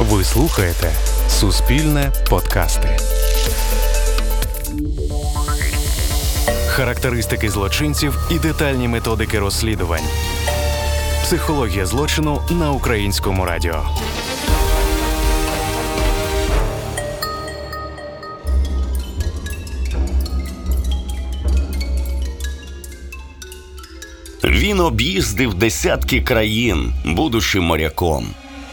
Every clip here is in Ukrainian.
Ви слухаєте Суспільне подкасти. Характеристики злочинців і детальні методики розслідувань. Психологія злочину на українському радіо. Він об'їздив десятки країн, будучи моряком.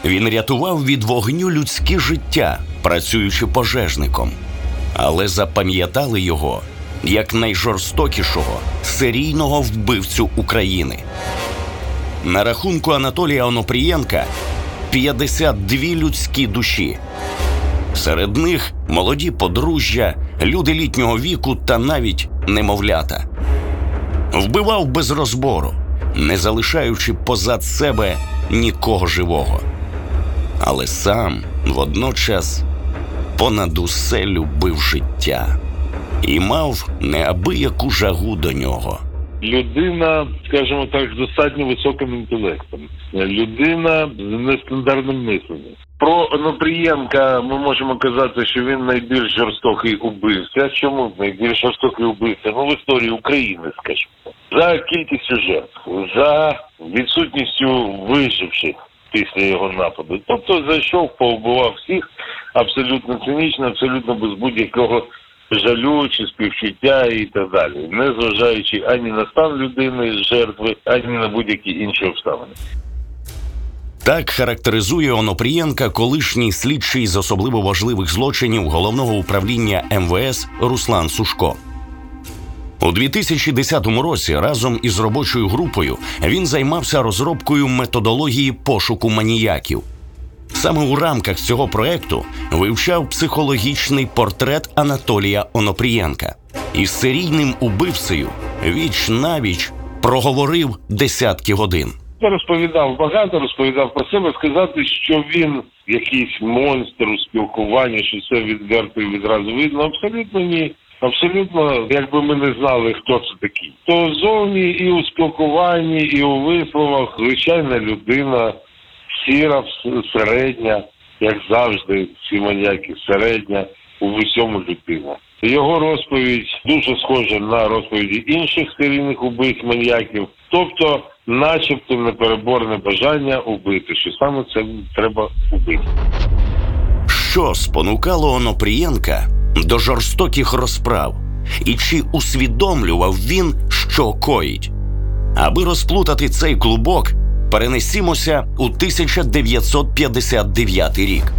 Він рятував від вогню людське життя, працюючи пожежником, але запам'ятали його як найжорстокішого серійного вбивцю України. На рахунку Анатолія Онопрієнка 52 людські душі. Серед них молоді подружжя, люди літнього віку та навіть немовлята. Вбивав без розбору, не залишаючи позад себе нікого живого. Але сам водночас понад усе любив життя і мав неабияку жагу до нього. Людина, скажімо так, з достатньо високим інтелектом, людина з нестандартним мисленням. Про Онопрієнка ми можемо казати, що він найбільш жорстокий убивця. Чому найбільш жорстокий убивця? Ну в історії України, скажімо, за кількістю жертв, за відсутністю виживших після його нападу. Тобто зайшов, повбивав всіх абсолютно цинічно, абсолютно без будь-якого жалю чи співчуття і так далі, не зважаючи ані на стан людини з жертви, ані на будь-які інші обставини. Так характеризує Онопрієнка колишній слідчий з особливо важливих злочинів головного управління МВС Руслан Сушко. У 2010 році разом із робочою групою він займався розробкою методології пошуку маніяків. Саме у рамках цього проекту вивчав психологічний портрет Анатолія Онопрієнка із серійним убивцею віч навіч проговорив десятки годин. Я розповідав багато, розповідав про себе, сказати, що він якийсь монстр у спілкуванні, що це відверто і відразу видно. Абсолютно ні. Абсолютно, якби ми не знали, хто це такий. То зовні і у спілкуванні, і у висловах звичайна людина, сіра, середня, як завжди, всі маніяки середня, у всьому людина. Його розповідь дуже схожа на розповіді інших серійних убивць маніяків, тобто, начебто, непереборне бажання убити, що саме це треба убити. Що спонукало Онопрієнка до жорстоких розправ, і чи усвідомлював він, що коїть? Аби розплутати цей клубок, перенесімося у 1959 рік.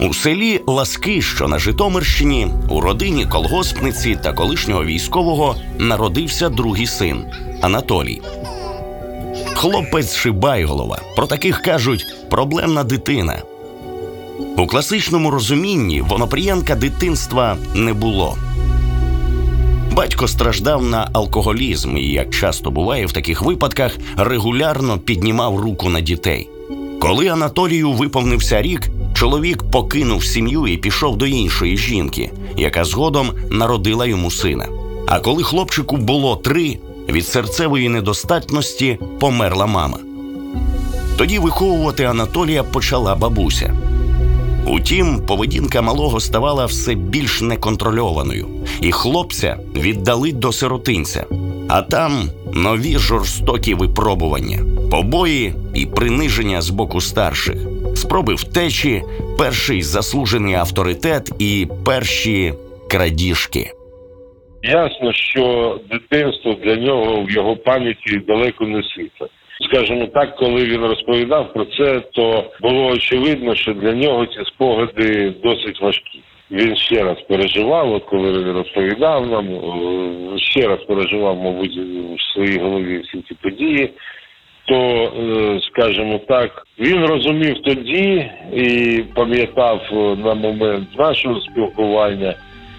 У селі Ласки, що на Житомирщині, у родині колгоспниці та колишнього військового народився другий син Анатолій. Хлопець Шибайголова. Про таких кажуть проблемна дитина. У класичному розумінні Вонопрієнка дитинства не було. Батько страждав на алкоголізм і, як часто буває в таких випадках, регулярно піднімав руку на дітей. Коли Анатолію виповнився рік, чоловік покинув сім'ю і пішов до іншої жінки, яка згодом народила йому сина. А коли хлопчику було три, від серцевої недостатності померла мама. Тоді виховувати Анатолія почала бабуся. Утім, поведінка малого ставала все більш неконтрольованою, і хлопця віддали до сиротинця. А там нові жорстокі випробування, побої і приниження з боку старших, спроби втечі, перший заслужений авторитет і перші крадіжки. Ясно, що дитинство для нього в його пам'яті далеко не світле. Скажімо так, коли він розповідав про це, то було очевидно, що для нього ці спогади досить важкі. Він ще раз переживав, от коли він розповідав нам, ще раз переживав, мабуть, в своїй голові всі ці події. То, е, скажімо так, він розумів тоді і пам'ятав е, на момент нашого спілкування,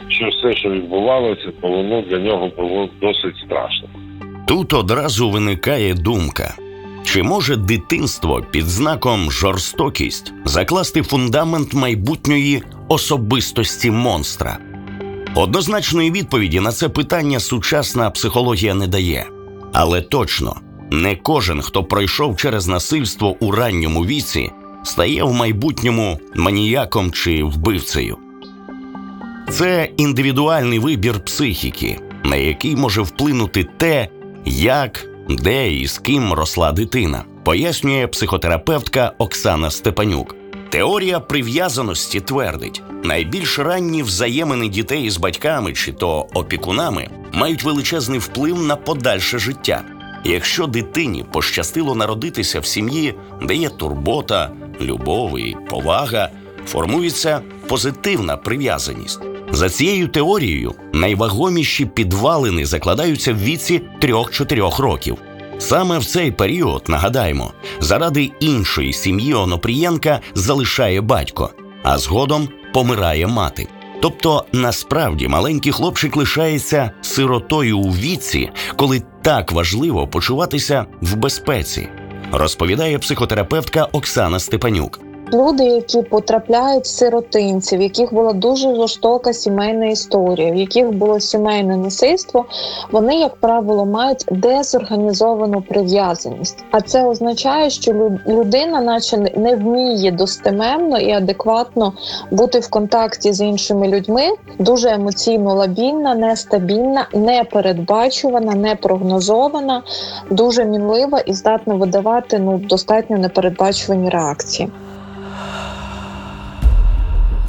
що все, що відбувалося, то воно для нього було досить страшно. Тут одразу виникає думка: чи може дитинство під знаком жорстокість закласти фундамент майбутньої особистості монстра? Однозначної відповіді на це питання сучасна психологія не дає, але точно не кожен, хто пройшов через насильство у ранньому віці, стає в майбутньому маніяком чи вбивцею. Це індивідуальний вибір психіки, на який може вплинути те, як, де і з ким росла дитина, пояснює психотерапевтка Оксана Степанюк. Теорія прив'язаності твердить, найбільш ранні взаємини дітей з батьками чи то опікунами мають величезний вплив на подальше життя. Якщо дитині пощастило народитися в сім'ї, де є турбота, любов і повага, формується позитивна прив'язаність. За цією теорією найвагоміші підвалини закладаються в віці 3-4 років. Саме в цей період, нагадаємо, заради іншої сім'ї Онопрієнка залишає батько, а згодом помирає мати. Тобто, насправді маленький хлопчик лишається сиротою у віці, коли так важливо почуватися в безпеці, розповідає психотерапевтка Оксана Степанюк. Люди, які потрапляють в сиротинці, в яких була дуже жорстока сімейна історія, в яких було сімейне насильство, вони, як правило, мають дезорганізовану прив'язаність. А це означає, що людина, наче не- вміє достеменно і адекватно бути в контакті з іншими людьми, дуже емоційно лабільна, нестабільна, непередбачувана, непрогнозована, дуже мінлива і здатна видавати ну достатньо непередбачувані реакції.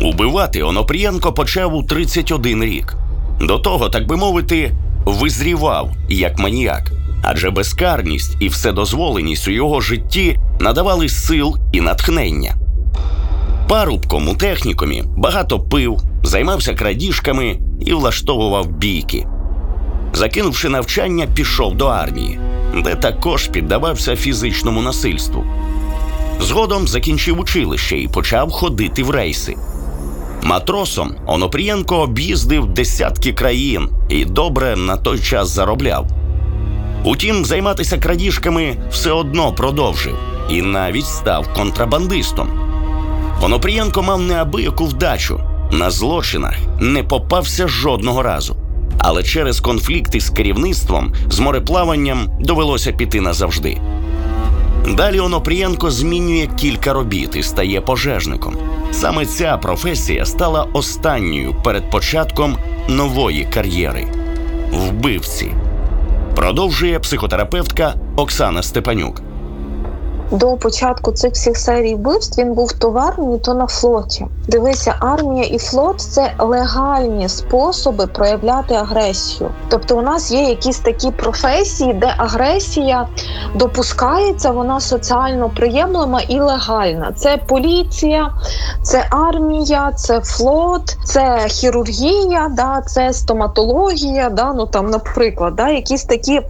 Убивати Онопрієнко почав у 31 рік. До того, так би мовити, визрівав як маніяк, адже безкарність і вседозволеність у його житті надавали сил і натхнення. Парубком у технікумі багато пив, займався крадіжками і влаштовував бійки. Закинувши навчання, пішов до армії, де також піддавався фізичному насильству. Згодом закінчив училище і почав ходити в рейси. Матросом Онопрієнко об'їздив десятки країн і добре на той час заробляв. Утім, займатися крадіжками все одно продовжив і навіть став контрабандистом. Онопрієнко мав неабияку вдачу. На злочинах не попався жодного разу. Але через конфлікти з керівництвом з мореплаванням довелося піти назавжди. Далі Онопрієнко змінює кілька робіт і стає пожежником. Саме ця професія стала останньою перед початком нової кар'єри вбивці. Продовжує психотерапевтка Оксана Степанюк. До початку цих всіх серій вбивств він був то в армії, то на флоті. Дивися, армія і флот це легальні способи проявляти агресію. Тобто, у нас є якісь такі професії, де агресія допускається, вона соціально приємлема і легальна. Це поліція, це армія, це флот, це хірургія, да, це стоматологія. Да, ну там, наприклад, да, якісь такі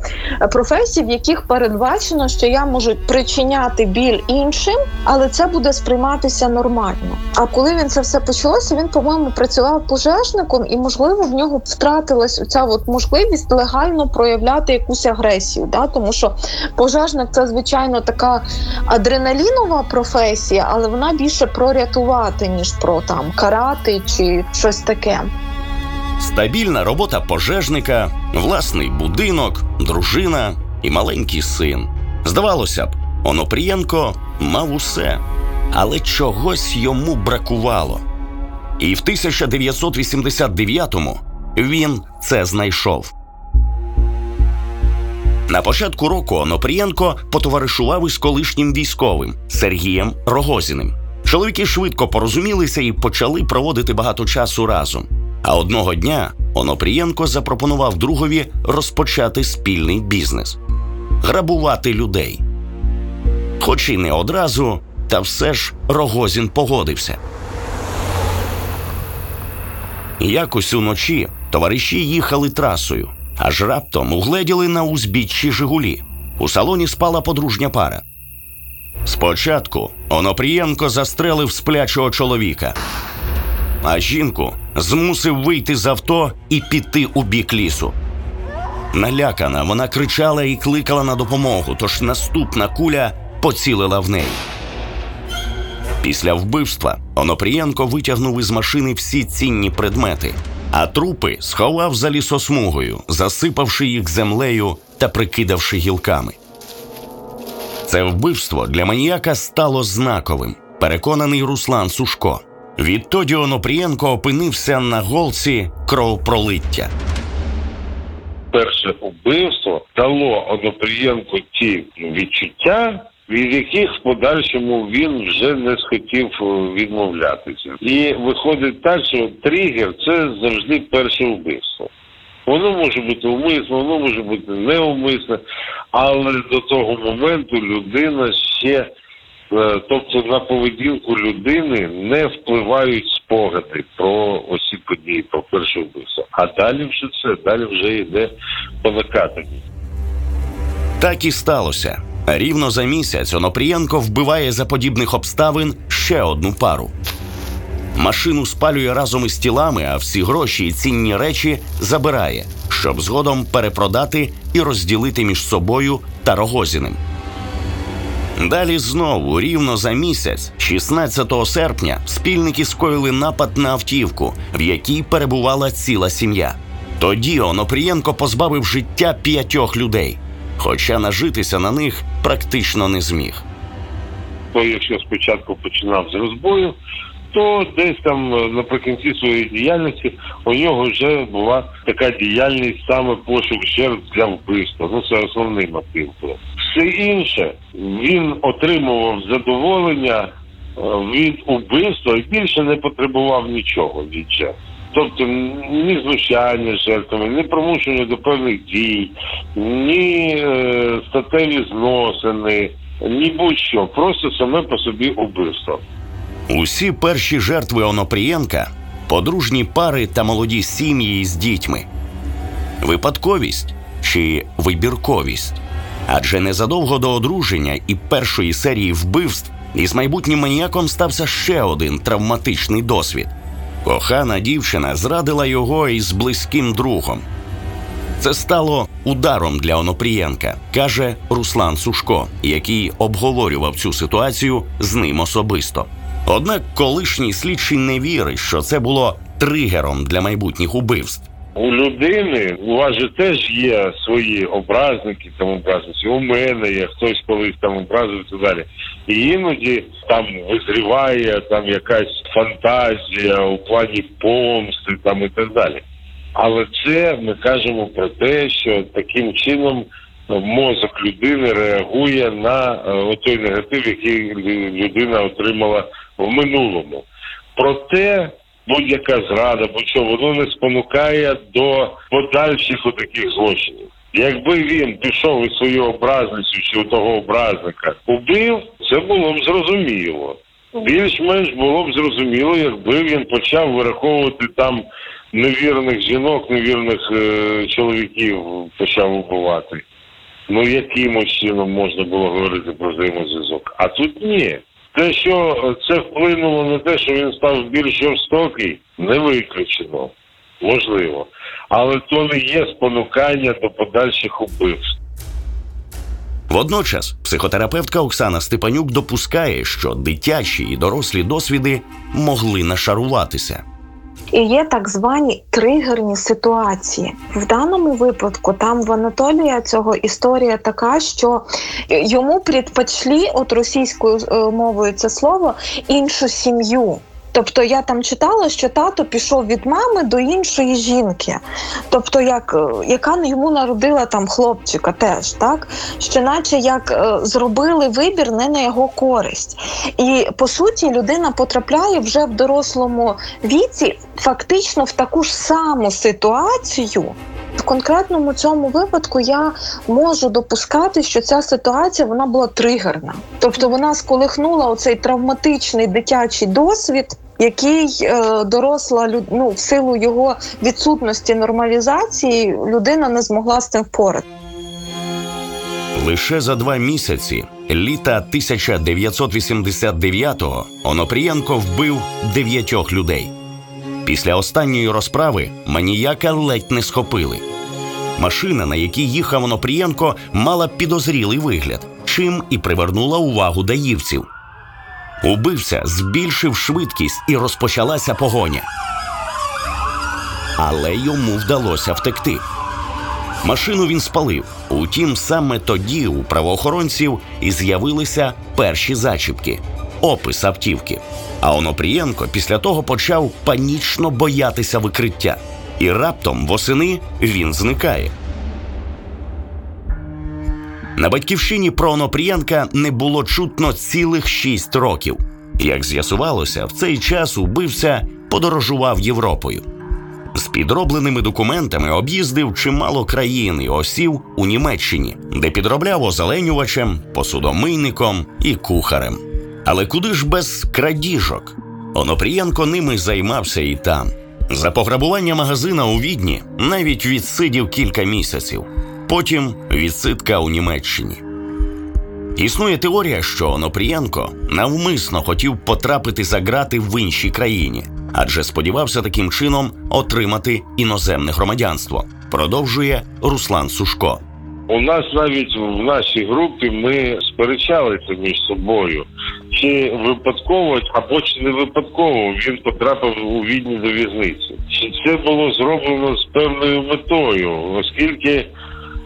професії, в яких передбачено, що я можу причиняти біль іншим, але це буде сприйматися нормально. А коли він це все почалося, він, по-моєму, працював пожежником, і можливо в нього втратилась оця от можливість легально проявляти якусь агресію. Да? Тому що пожежник це звичайно така адреналінова професія, але вона більше про рятувати, ніж про там карати чи щось таке. Стабільна робота пожежника, власний будинок, дружина і маленький син. Здавалося б, Онопрієнко мав усе, але чогось йому бракувало. І в 1989-му він це знайшов. На початку року Онопрієнко потоваришував із колишнім військовим Сергієм Рогозіним. Чоловіки швидко порозумілися і почали проводити багато часу разом. А одного дня Онопрієнко запропонував другові розпочати спільний бізнес грабувати людей. Хоч і не одразу, та все ж Рогозін погодився. Якось уночі товариші їхали трасою, аж раптом угледіли на узбіччі Жигулі. У салоні спала подружня пара. Спочатку Онопрієнко застрелив сплячого чоловіка, а жінку змусив вийти з авто і піти у бік лісу. Налякана, вона кричала і кликала на допомогу, тож наступна куля поцілила в неї. Після вбивства Онопрієнко витягнув із машини всі цінні предмети, а трупи сховав за лісосмугою, засипавши їх землею та прикидавши гілками. Це вбивство для маніяка стало знаковим, переконаний Руслан Сушко. Відтоді Онопрієнко опинився на голці кровопролиття. перше вбивство дало Онопрієнку ті відчуття, від яких в подальшому він вже не схотів е, відмовлятися. І виходить так, що тригер це завжди перше вбивство. Воно може бути умисне, воно може бути неумисне, але до того моменту людина ще, е, тобто на поведінку людини не впливають спогади про усі події, про перше вбивство. А далі вже це, далі вже йде по накатанні. Так і сталося. Рівно за місяць Онопрієнко вбиває за подібних обставин ще одну пару. Машину спалює разом із тілами, а всі гроші і цінні речі забирає, щоб згодом перепродати і розділити між собою та Рогозіним. Далі знову, рівно за місяць, 16 серпня, спільники скоїли напад на автівку, в якій перебувала ціла сім'я. Тоді Онопрієнко позбавив життя п'ятьох людей, хоча нажитися на них практично не зміг. То якщо спочатку починав з розбою, то десь там е, наприкінці своєї діяльності у нього вже була така діяльність саме пошук жертв для вбивства. Ну це основний мотив. Все інше він отримував задоволення е, від убивства і більше не потребував нічого від жертв. Тобто ні знущання з жертвами, ні примушення до певних дій, ні е, статеві зносини, ні будь-що, просто саме по собі убивство. Усі перші жертви Онопрієнка подружні пари та молоді сім'ї із дітьми. Випадковість чи вибірковість. Адже незадовго до одруження і першої серії вбивств із майбутнім маніяком стався ще один травматичний досвід. Кохана дівчина зрадила його із близьким другом. Це стало ударом для Онопрієнка, каже Руслан Сушко, який обговорював цю ситуацію з ним особисто. Однак колишній слідчий не вірить, що це було тригером для майбутніх убивств. У людини у вас же теж є свої образники, там образниці. У мене є хтось колись там образив і так далі. І іноді там визріває там якась фантазія у плані помсти там і так далі. Але це ми кажемо про те, що таким чином ну, мозок людини реагує на е, той негатив, який людина отримала в минулому. Проте будь-яка зрада, будь-що воно не спонукає до подальших таких злочинів. Якби він пішов із своєю образницю чи у того образника убив, це було б зрозуміло. Більш-менш було б зрозуміло, якби він почав вираховувати там невірних жінок, невірних е, чоловіків почав убивати. Ну якимось чином можна було говорити про взаємозв'язок. А тут ні. Те, що це вплинуло на те, що він став більш жорстокий, не виключено. Можливо. Але то не є спонукання до подальших убивств. Водночас психотерапевтка Оксана Степанюк допускає, що дитячі і дорослі досвіди могли нашаруватися. І є так звані тригерні ситуації. В даному випадку там в Анатолія цього історія така, що йому предпочли, от російською е, мовою це слово, іншу сім'ю. Тобто я там читала, що тато пішов від мами до іншої жінки, тобто, як е, яка йому народила там хлопчика, теж так, що наче як е, зробили вибір не на його користь. І по суті, людина потрапляє вже в дорослому віці, фактично в таку ж саму ситуацію. В конкретному цьому випадку я можу допускати, що ця ситуація вона була тригерна, тобто вона сколихнула оцей травматичний дитячий досвід. Який е, доросла ну, в силу його відсутності нормалізації людина не змогла з цим впорати. Лише за два місяці, літа 1989-го, Онопрієнко вбив дев'ятьох людей. Після останньої розправи маніяка ледь не схопили. Машина, на якій їхав Онопрієнко, мала підозрілий вигляд, чим і привернула увагу даївців. Убивця збільшив швидкість і розпочалася погоня. Але йому вдалося втекти. Машину він спалив, Утім, саме тоді у правоохоронців і з'явилися перші зачіпки опис автівки. А Онопрієнко після того почав панічно боятися викриття. І раптом восени він зникає. На батьківщині про Онопрієнка не було чутно цілих шість років. Як з'ясувалося, в цей час убивця подорожував Європою. З підробленими документами об'їздив чимало країн і осів у Німеччині, де підробляв озеленювачем, посудомийником і кухарем. Але куди ж без крадіжок? Онопрієнко ними займався і там. За пограбування магазина у відні навіть відсидів кілька місяців, потім відсидка у Німеччині. Існує теорія, що Онопрієнко навмисно хотів потрапити за грати в іншій країні, адже сподівався таким чином отримати іноземне громадянство. Продовжує Руслан Сушко. У нас навіть в нашій групі ми сперечалися між собою, чи випадково або чи не випадково він потрапив у відні до в'язниці. Чи це було зроблено з певною метою, оскільки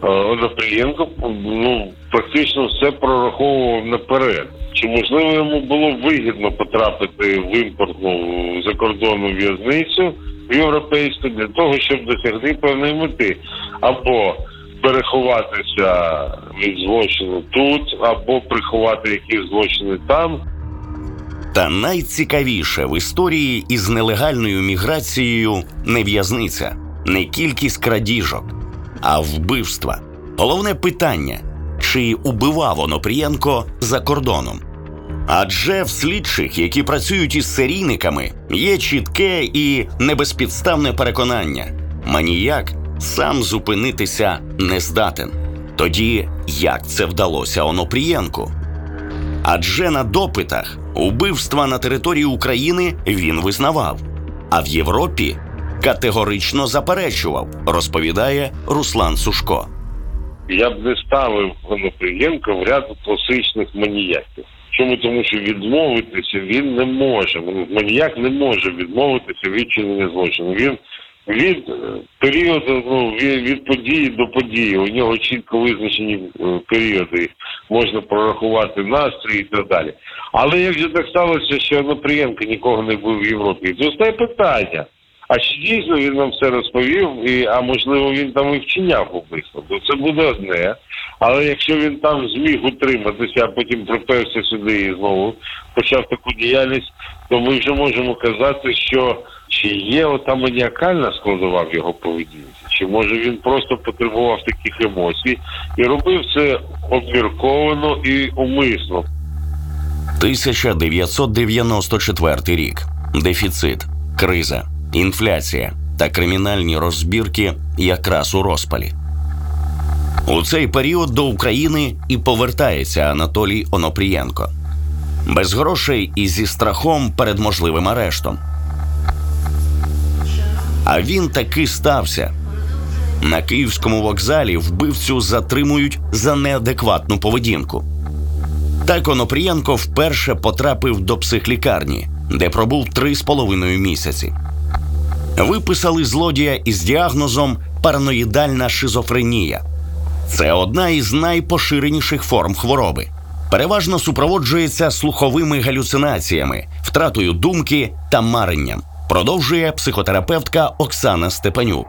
Онопрієнко ну практично все прораховував наперед. Чи можливо йому було вигідно потрапити в імпортну закордонну в'язницю європейську для того, щоб досягти певної мети, або переховатися від злочину тут, або приховати якісь злочини там. Та найцікавіше в історії із нелегальною міграцією не в'язниця, не кількість крадіжок, а вбивства. Головне питання: чи убивав Онопрієнко за кордоном? Адже в слідчих, які працюють із серійниками, є чітке і небезпідставне переконання: маніяк сам зупинитися не здатен. Тоді як це вдалося Онопрієнку? Адже на допитах убивства на території України він визнавав, а в Європі категорично заперечував, розповідає Руслан Сушко. Я б не ставив Онопрієнка в ряд класичних маніяків. Чому тому, що відмовитися він не може. Маніяк не може відмовитися від чинення злочину. Він від е, періоду ну від, від події до події. У нього чітко визначені е, періоди. Можна прорахувати настрій і так далі. Але як же так сталося, що Онопрієнко нікого не був в Європі? Це питання. А чи дійсно він нам все розповів, і а можливо він там і вчиняв убивство, то це буде одне. Але якщо він там зміг утриматися, а потім приперся сюди і знову почав таку діяльність, то ми вже можемо казати, що чи є ота маніакальна складова в його поведінці, чи може він просто потребував таких емоцій і робив це обмірковано і умисно. 1994 рік. Дефіцит, криза, інфляція та кримінальні розбірки якраз у розпалі. У цей період до України і повертається Анатолій Онопрієнко без грошей і зі страхом перед можливим арештом. А він таки стався. На київському вокзалі вбивцю затримують за неадекватну поведінку. Так Онопрієнко вперше потрапив до психлікарні, де пробув три з половиною місяці. Виписали злодія із діагнозом параноїдальна шизофренія. Це одна із найпоширеніших форм хвороби. Переважно супроводжується слуховими галюцинаціями, втратою думки та маренням. Продовжує психотерапевтка Оксана Степанюк.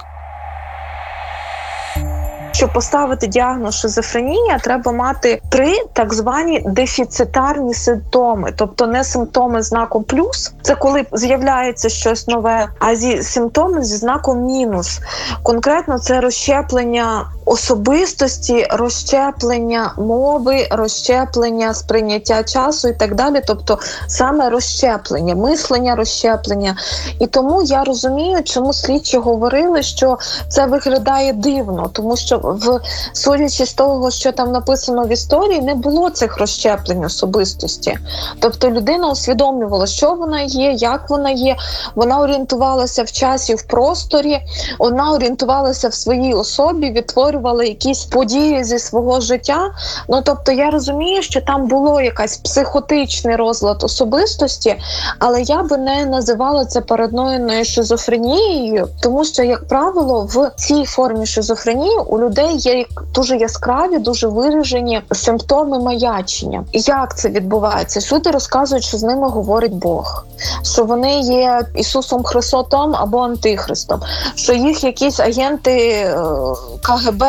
Щоб поставити діагноз шизофренія, треба мати три так звані дефіцитарні симптоми, тобто не симптоми знаком плюс, це коли з'являється щось нове, а зі симптоми зі знаком мінус. Конкретно це розщеплення особистості, розщеплення мови, розщеплення сприйняття часу і так далі. Тобто саме розщеплення, мислення, розщеплення. І тому я розумію, чому слідчі говорили, що це виглядає дивно, тому що в судячи з того, що там написано в історії, не було цих розщеплень особистості. Тобто людина усвідомлювала, що вона є, як вона є. Вона орієнтувалася в часі, в просторі, вона орієнтувалася в своїй особі, відтворювала обговорювали якісь події зі свого життя. Ну тобто, я розумію, що там було якась психотичний розлад особистості, але я би не називала це параноїдною шизофренією, тому що, як правило, в цій формі шизофренії у людей є дуже яскраві, дуже виражені симптоми маячення. Як це відбувається? Люди розказують, що з ними говорить Бог, що вони є Ісусом Христом або Антихристом, що їх якісь агенти е,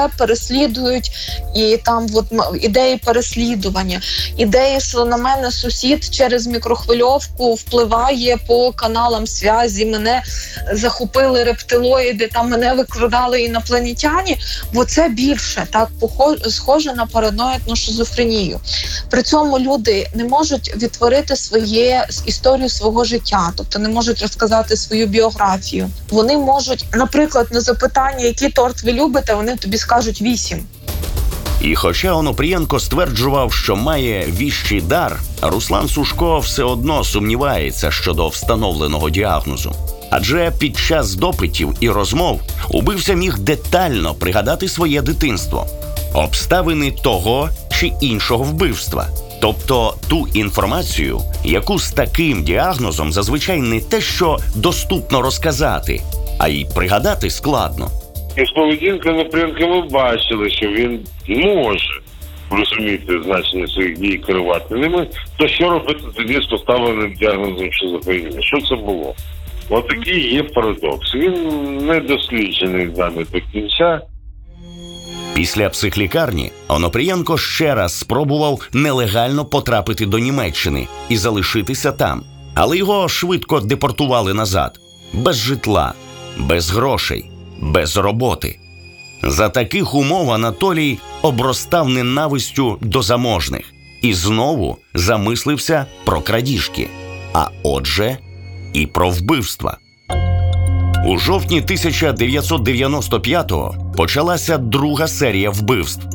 Переслідують, і там от ідеї переслідування, ідеї, що на мене сусід через мікрохвильовку впливає по каналам зв'язі, мене захопили рептилоїди, там мене викрадали інопланетяні. Бо це більше так схоже на параноїдну шизофренію. При цьому люди не можуть відтворити своє історію свого життя, тобто не можуть розказати свою біографію. Вони можуть, наприклад, на запитання, який торт ви любите, вони тобі скажуть вісім. І хоча Онопрієнко стверджував, що має віщий дар, Руслан Сушко все одно сумнівається щодо встановленого діагнозу. Адже під час допитів і розмов убивця міг детально пригадати своє дитинство, обставини того чи іншого вбивства, тобто ту інформацію, яку з таким діагнозом зазвичай не те, що доступно розказати, а й пригадати складно. І з поведінки Напрямки ми бачили, що він може розуміти значення своїх дій керувати ними. То що робити тоді з поставленим діагнозом шизофренії? Що це було? От такий є парадокс. Він не досліджений нами до кінця. Після психлікарні Онопрієнко ще раз спробував нелегально потрапити до Німеччини і залишитися там, але його швидко депортували назад без житла, без грошей, без роботи. За таких умов Анатолій обростав ненавистю до заможних і знову замислився про крадіжки, а отже, і про вбивства. У жовтні 1995-го почалася друга серія вбивств.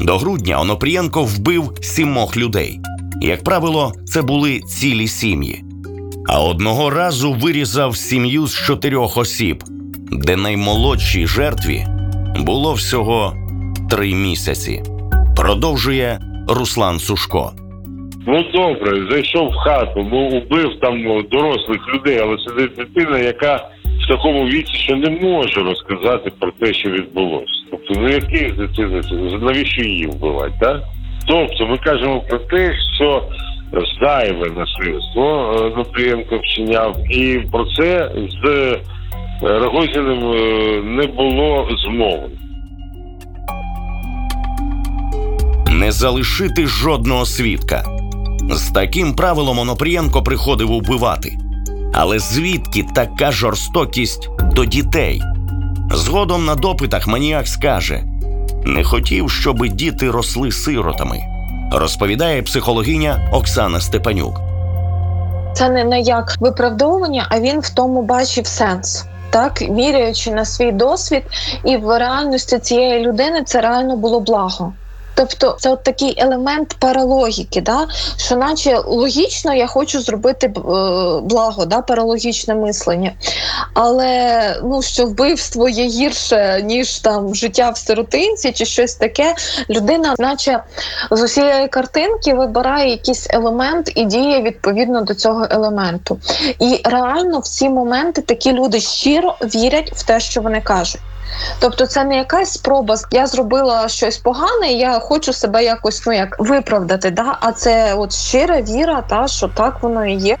До грудня Онопрієнко вбив сімох людей. Як правило, це були цілі сім'ї. А одного разу вирізав сім'ю з чотирьох осіб, де наймолодшій жертві було всього три місяці. Продовжує Руслан Сушко. Ну добре, зайшов в хату, ну убив там дорослих людей, але сидить дитина, яка в такому віці, що не може розказати про те, що відбулося. Тобто, ну який з дитини навіщо її вбивати, так? Тобто, ми кажемо про те, що зайве насильство е, вчиняв, і про це з Рогозіним е, не було змови. не залишити жодного свідка. З таким правилом Онопрієнко приходив убивати. Але звідки така жорстокість до дітей? Згодом на допитах маніяк скаже: не хотів, щоби діти росли сиротами, розповідає психологиня Оксана Степанюк. Це не, не як виправдовування, а він в тому бачив сенс. Так, міряючи на свій досвід, і в реальності цієї людини це реально було благо. Тобто це от такий елемент паралогіки, да? що наче логічно я хочу зробити е, благо, да? паралогічне мислення. Але ну, що вбивство є гірше, ніж там життя в сиротинці чи щось таке, людина, наче з усієї картинки, вибирає якийсь елемент і діє відповідно до цього елементу. І реально в ці моменти такі люди щиро вірять в те, що вони кажуть. Тобто це не якась спроба, я зробила щось погане, і я хочу себе якось ну як виправдати. Да? А це от щира віра, та що так воно і є.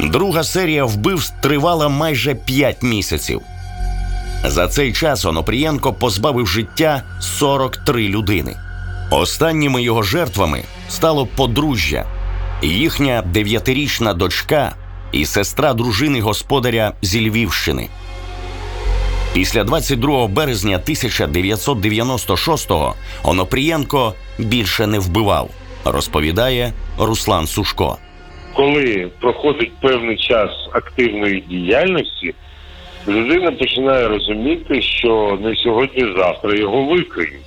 Друга серія вбивств тривала майже 5 місяців. За цей час Онопрієнко позбавив життя 43 людини. Останніми його жертвами стало подружжя, їхня дев'ятирічна дочка і сестра дружини господаря зі Львівщини. Після 22 березня 1996-го Онопрієнко більше не вбивав, розповідає Руслан Сушко. коли проходить певний час активної діяльності, людина починає розуміти, що не сьогодні-завтра його викриють.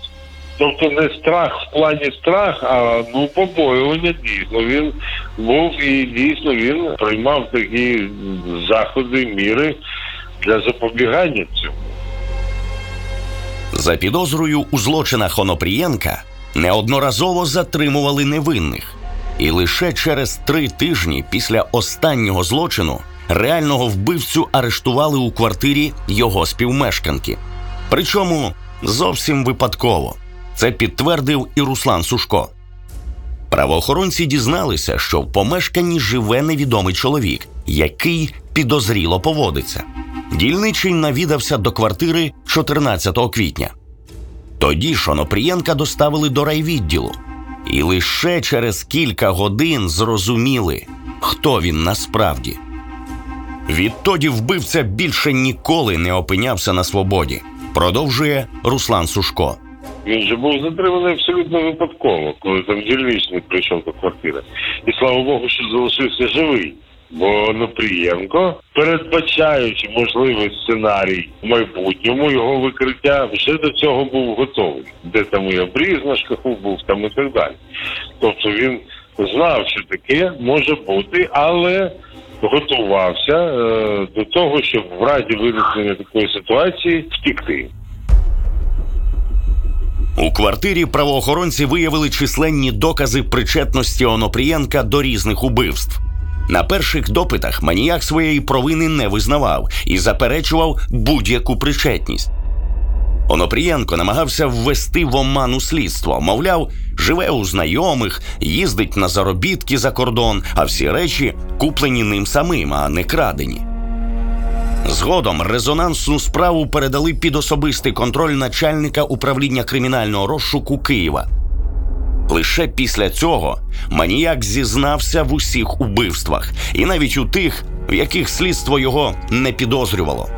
Тобто не страх в плані страх, а ну побоювання дійсно. Він був і дійсно він приймав такі заходи, міри для запобігання цьому. За підозрою у злочинах Онопрієнка неодноразово затримували невинних, і лише через три тижні після останнього злочину реального вбивцю арештували у квартирі його співмешканки. Причому зовсім випадково. Це підтвердив і Руслан Сушко. Правоохоронці дізналися, що в помешканні живе невідомий чоловік, який підозріло поводиться. Дільничий навідався до квартири 14 квітня. Тоді ж Онопрієнка доставили до райвідділу, і лише через кілька годин зрозуміли, хто він насправді. Відтоді вбивця більше ніколи не опинявся на свободі, продовжує Руслан Сушко. Він же був затриманий абсолютно випадково, коли там дільничник прийшов до квартири. І слава Богу, що залишився живий. Бо Напрієнко, передбачаючи можливий сценарій в майбутньому, його викриття вже до цього був готовий. Де там і обріз на шкафу був, там і так далі. Тобто він знав, що таке може бути, але готувався е, до того, щоб в разі виникнення такої ситуації втікти. У квартирі правоохоронці виявили численні докази причетності Онопрієнка до різних убивств. На перших допитах маніяк своєї провини не визнавав і заперечував будь-яку причетність. Онопрієнко намагався ввести в оману слідство, мовляв, живе у знайомих, їздить на заробітки за кордон, а всі речі куплені ним самим, а не крадені. Згодом резонансну справу передали під особистий контроль начальника управління кримінального розшуку Києва. Лише після цього маніяк зізнався в усіх убивствах, і навіть у тих, в яких слідство його не підозрювало.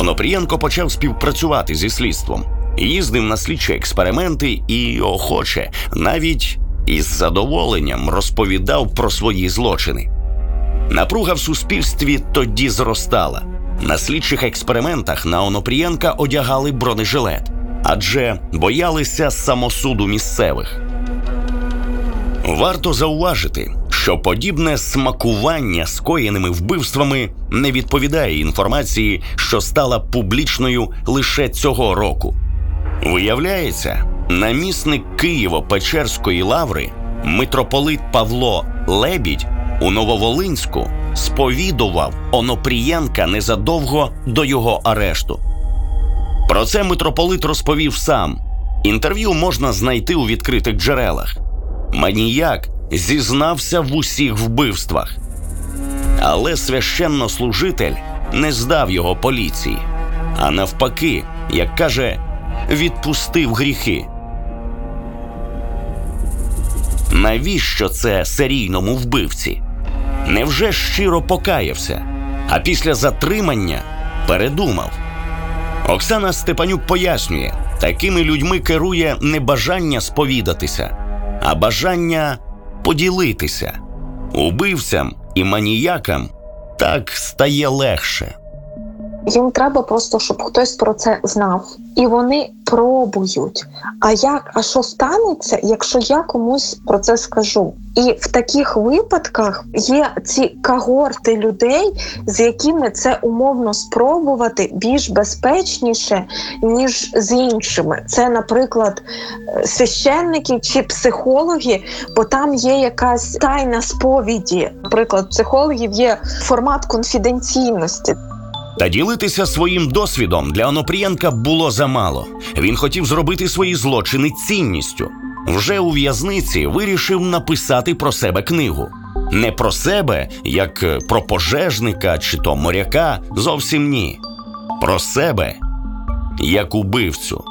Онопрієнко почав співпрацювати зі слідством, їздив на слідчі експерименти і охоче, навіть із задоволенням розповідав про свої злочини. Напруга в суспільстві тоді зростала. На слідчих експериментах на Онопрієнка одягали бронежилет, адже боялися самосуду місцевих. Варто зауважити, що подібне смакування скоєними вбивствами не відповідає інформації, що стала публічною лише цього року. Виявляється, намісник Києво-Печерської лаври, митрополит Павло Лебідь у Нововолинську сповідував Онопрієнка незадовго до його арешту. Про це митрополит розповів сам. Інтерв'ю можна знайти у відкритих джерелах. Маніяк зізнався в усіх вбивствах. Але священнослужитель не здав його поліції, а навпаки, як каже, відпустив гріхи. Навіщо це серійному вбивці? Невже щиро покаявся, а після затримання передумав? Оксана Степанюк пояснює, такими людьми керує не бажання сповідатися, а бажання поділитися. Убивцям і маніякам так стає легше. Їм треба просто, щоб хтось про це знав. І вони пробують. А як, а що станеться, якщо я комусь про це скажу? І в таких випадках є ці когорти людей, з якими це умовно спробувати більш безпечніше, ніж з іншими. Це, наприклад, е, священники чи психологи, бо там є якась тайна сповіді. Наприклад, психологів є формат конфіденційності. Та ділитися своїм досвідом для Онопрієнка було замало. Він хотів зробити свої злочини цінністю. Вже у в'язниці вирішив написати про себе книгу. Не про себе, як е, про пожежника чи то моряка, зовсім ні. Про себе як убивцю.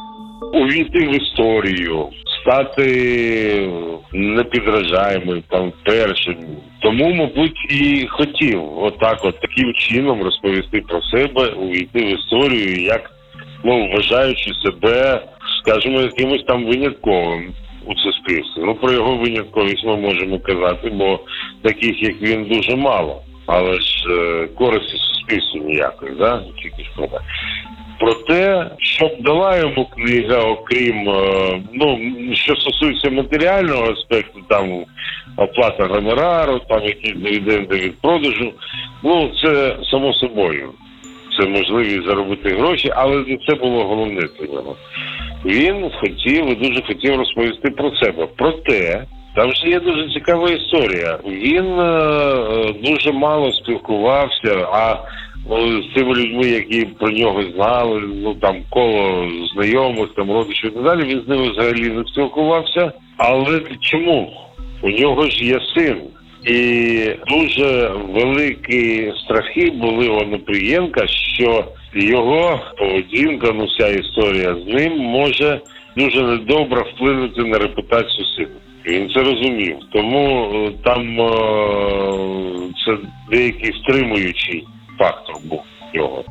увійти в історію, стати непідражаємим, там першим. Тому, мабуть, і хотів отак, от таким чином розповісти про себе, увійти в історію, як ну вважаючи себе, скажімо, якимось там винятковим у суспільстві. Ну про його винятковість ми можемо казати, бо таких як він дуже мало. Але ж е, користі суспільству ніякої, да? тільки ж про те. Що дала йому книга, окрім е, ну що стосується матеріального аспекту, там оплата гонорару, там якісь дивіденди від продажу. Ну це само собою. це можливість заробити гроші, але це було головне для нього. Він хотів і дуже хотів розповісти про себе. Проте там ж є дуже цікава історія. Він е, дуже мало спілкувався, а о, з тими людьми, які про нього знали, ну там коло знайомих, там родичів і так далі, він з ними взагалі не спілкувався. Але чому? У нього ж є син. І дуже великі страхи були у Онопрієнка, що його поведінка, ну вся історія з ним може дуже недобре вплинути на репутацію сина. Він це розумів. Тому е, там е, це деякий стримуючий фактор був в нього.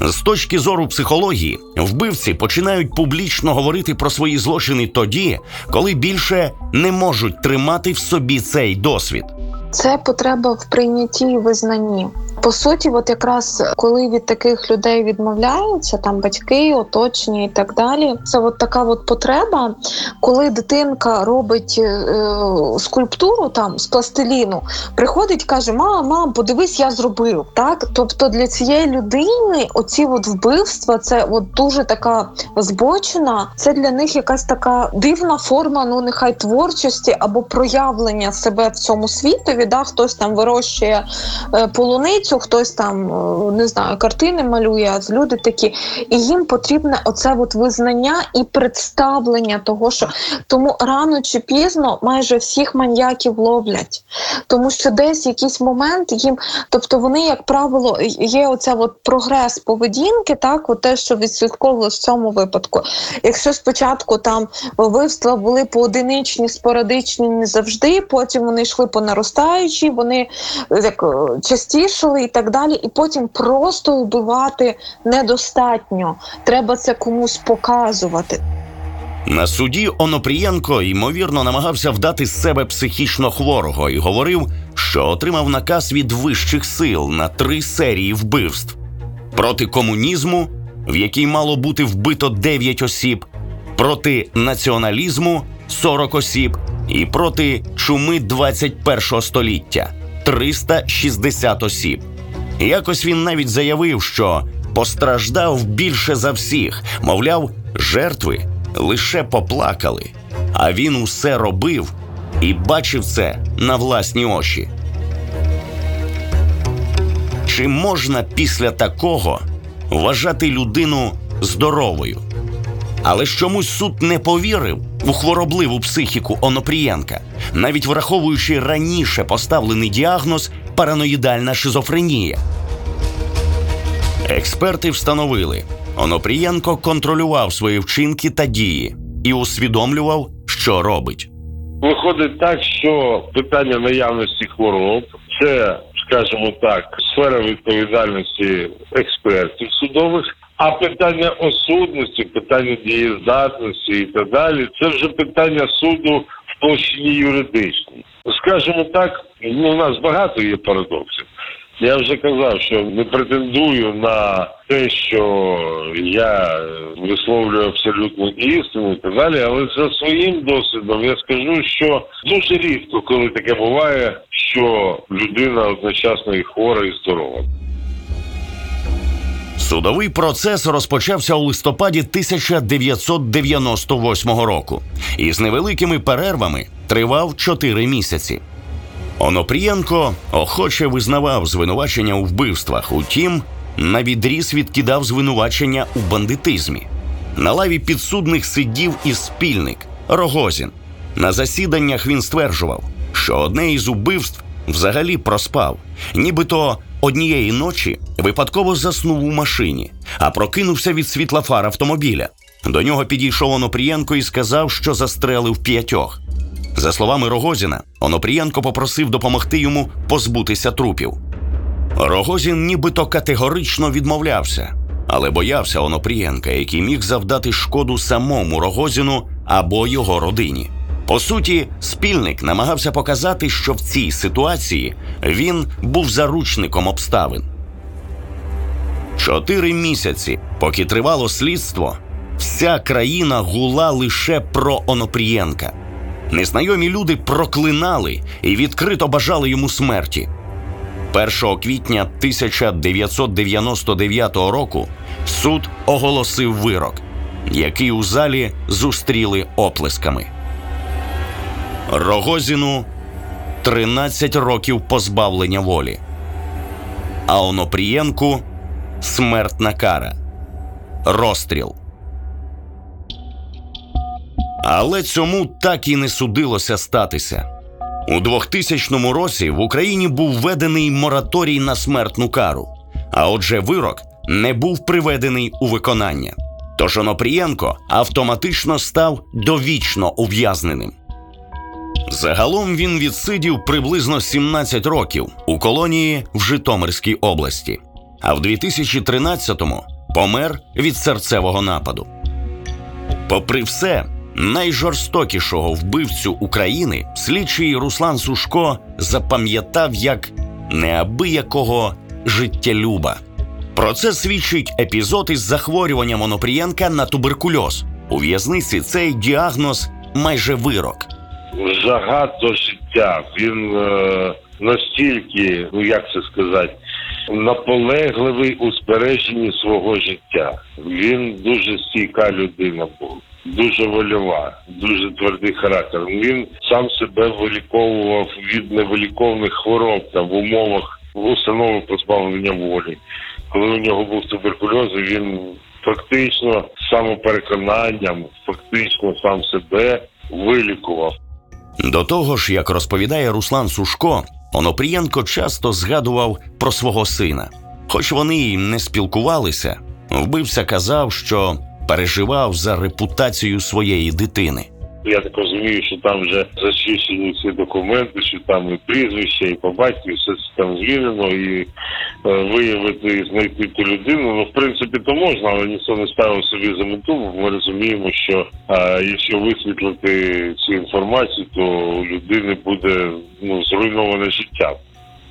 З точки зору психології, вбивці починають публічно говорити про свої злочини тоді, коли більше не можуть тримати в собі цей досвід. Це потреба в прийнятті і визнанні. По суті, от якраз коли від таких людей відмовляються, там батьки, оточення і так далі, це от така от потреба, коли дитинка робить е, скульптуру там з пластиліну, приходить, каже: Мама, мам, подивись, я зробив. Так, тобто для цієї людини оці от вбивства, це от дуже така збочена. Це для них якась така дивна форма, ну нехай творчості або проявлення себе в цьому світові. Да, хтось там вирощує е, полуницю, хтось там е, не знаю, картини малює. а Люди такі, і їм потрібне оце от визнання і представлення того, що тому рано чи пізно майже всіх маньяків ловлять, тому що десь якийсь момент їм, тобто вони, як правило, є оця от прогрес поведінки, так, от те, що відслідковувалось в цьому випадку. Якщо спочатку там вбивства були поодиничні, спорадичні, не завжди, потім вони йшли по наростаючій, вони як е, частішали і так далі, і потім просто вбивати недостатньо. Треба це комусь показувати. На суді Онопрієнко ймовірно намагався вдати з себе психічно хворого і говорив, що отримав наказ від вищих сил на три серії вбивств проти комунізму, в якій мало бути вбито 9 осіб, проти націоналізму 40 осіб, і проти чуми 21 століття 360 осіб. Якось він навіть заявив, що постраждав більше за всіх, мовляв, жертви лише поплакали, а він усе робив і бачив це на власні очі. Чи можна після такого вважати людину здоровою? Але чомусь суд не повірив у хворобливу психіку Онопрієнка, навіть враховуючи раніше поставлений діагноз параноїдальна шизофренія. Експерти встановили, Онопрієнко контролював свої вчинки та дії і усвідомлював, що робить. Виходить так, що питання наявності хвороб це, скажімо так, сфера відповідальності експертів судових. А питання осудності, питання дієздатності і так далі, це вже питання суду в площині юридичній. Скажімо так, ну у нас багато є парадоксів. Я вже казав, що не претендую на те, що я висловлюю абсолютну істину і так далі, але за своїм досвідом я скажу, що дуже рідко, коли таке буває, що людина одночасно і хвора, і здорова. Судовий процес розпочався у листопаді 1998 року і з невеликими перервами тривав 4 місяці. Онопрієнко охоче визнавав звинувачення у вбивствах, утім, на відріз відкидав звинувачення у бандитизмі. На лаві підсудних сидів і спільник Рогозін. На засіданнях він стверджував, що одне із убивств взагалі проспав, нібито однієї ночі випадково заснув у машині, а прокинувся від світла фар автомобіля. До нього підійшов Онопрієнко і сказав, що застрелив п'ятьох. За словами Рогозіна, Онопрієнко попросив допомогти йому позбутися трупів. Рогозін нібито категорично відмовлявся, але боявся Онопрієнка, який міг завдати шкоду самому Рогозіну або його родині. По суті, спільник намагався показати, що в цій ситуації він був заручником обставин. Чотири місяці, поки тривало слідство, вся країна гула лише про Онопрієнка. Незнайомі люди проклинали і відкрито бажали йому смерті. 1 квітня 1999 року суд оголосив вирок, який у залі зустріли оплесками. Рогозіну 13 років позбавлення волі, а Онопрієнку смертна кара. Розстріл. Але цьому так і не судилося статися. У 2000 році в Україні був введений мораторій на смертну кару, а отже, вирок не був приведений у виконання. Тож Онопрієнко автоматично став довічно ув'язненим. Загалом він відсидів приблизно 17 років у колонії в Житомирській області, а в 2013-му помер від серцевого нападу. Попри все, найжорстокішого вбивцю України слідчий Руслан Сушко запам'ятав як неабиякого життєлюба. Про це свідчить епізод із захворюванням Онопрієнка на туберкульоз. У в'язниці цей діагноз майже вирок. Жага до життя. Він е, настільки, ну як це сказати, наполегливий у збереженні свого життя. Він дуже стійка людина був, дуже вольова, дуже твердий характер. Він сам себе виліковував від невиліковних хвороб там в умовах установи позбавлення волі. Коли у нього був туберкульоз, він фактично самопереконанням, фактично сам себе вилікував. До того ж, як розповідає Руслан Сушко, Онопрієнко часто згадував про свого сина. Хоч вони й не спілкувалися, вбився казав, що переживав за репутацію своєї дитини. Я так розумію, що там вже зачищені всі документи, що там і прізвище, і по батьку, все це там звільнено, і е, виявити і знайти ту людину. Ну, в принципі, то можна, але ніхто не ставив собі за мету. Ми розуміємо, що е, якщо висвітлити цю інформацію, то у людини буде ну зруйноване життя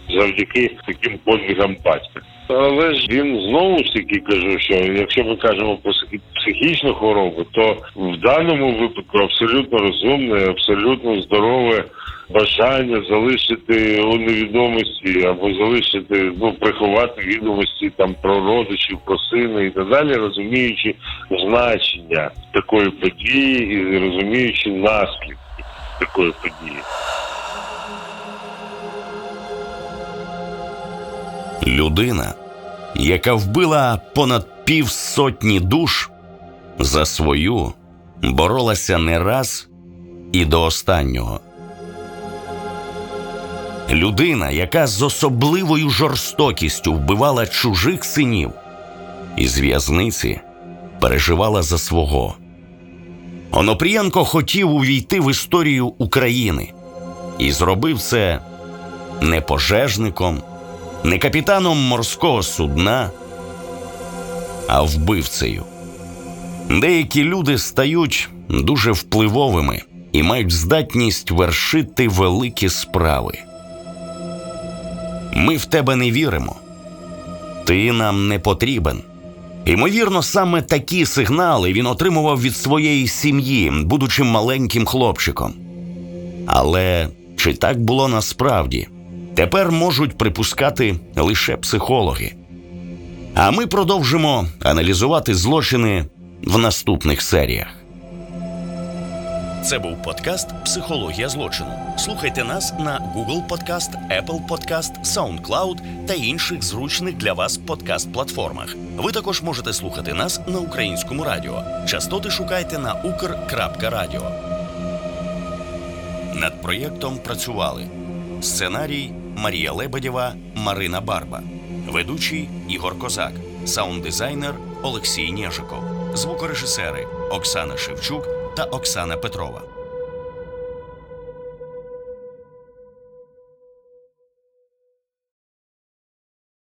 завдяки таким подвигам батька. Але ж він знову ж таки кажу, що якщо ми кажемо про психічну хворобу, то в даному випадку абсолютно розумне, абсолютно здорове бажання залишити у невідомості або залишити, ну приховати відомості там про родичів, про сина і так далі, розуміючи значення такої події і розуміючи наслідки такої події. Людина, яка вбила понад півсотні душ, за свою боролася не раз і до останнього. Людина, яка з особливою жорстокістю вбивала чужих синів, із в'язниці переживала за свого. Онопрієнко хотів увійти в історію України і зробив це не пожежником, не капітаном морського судна, а вбивцею. Деякі люди стають дуже впливовими і мають здатність вершити великі справи. Ми в тебе не віримо. Ти нам не потрібен. Ймовірно, саме такі сигнали він отримував від своєї сім'ї, будучи маленьким хлопчиком. Але чи так було насправді? Тепер можуть припускати лише психологи. А ми продовжимо аналізувати злочини в наступних серіях. Це був подкаст Психологія злочину. Слухайте нас на Google Podcast, Apple Podcast, SoundCloud та інших зручних для вас подкаст-платформах. Ви також можете слухати нас на українському радіо. Частоти шукайте на ukr.radio. Над проєктом працювали сценарій Марія Лебедєва, Марина Барба, ведучий Ігор Козак, саунд-дизайнер Олексій Нєжиков, звукорежисери Оксана Шевчук та Оксана Петрова.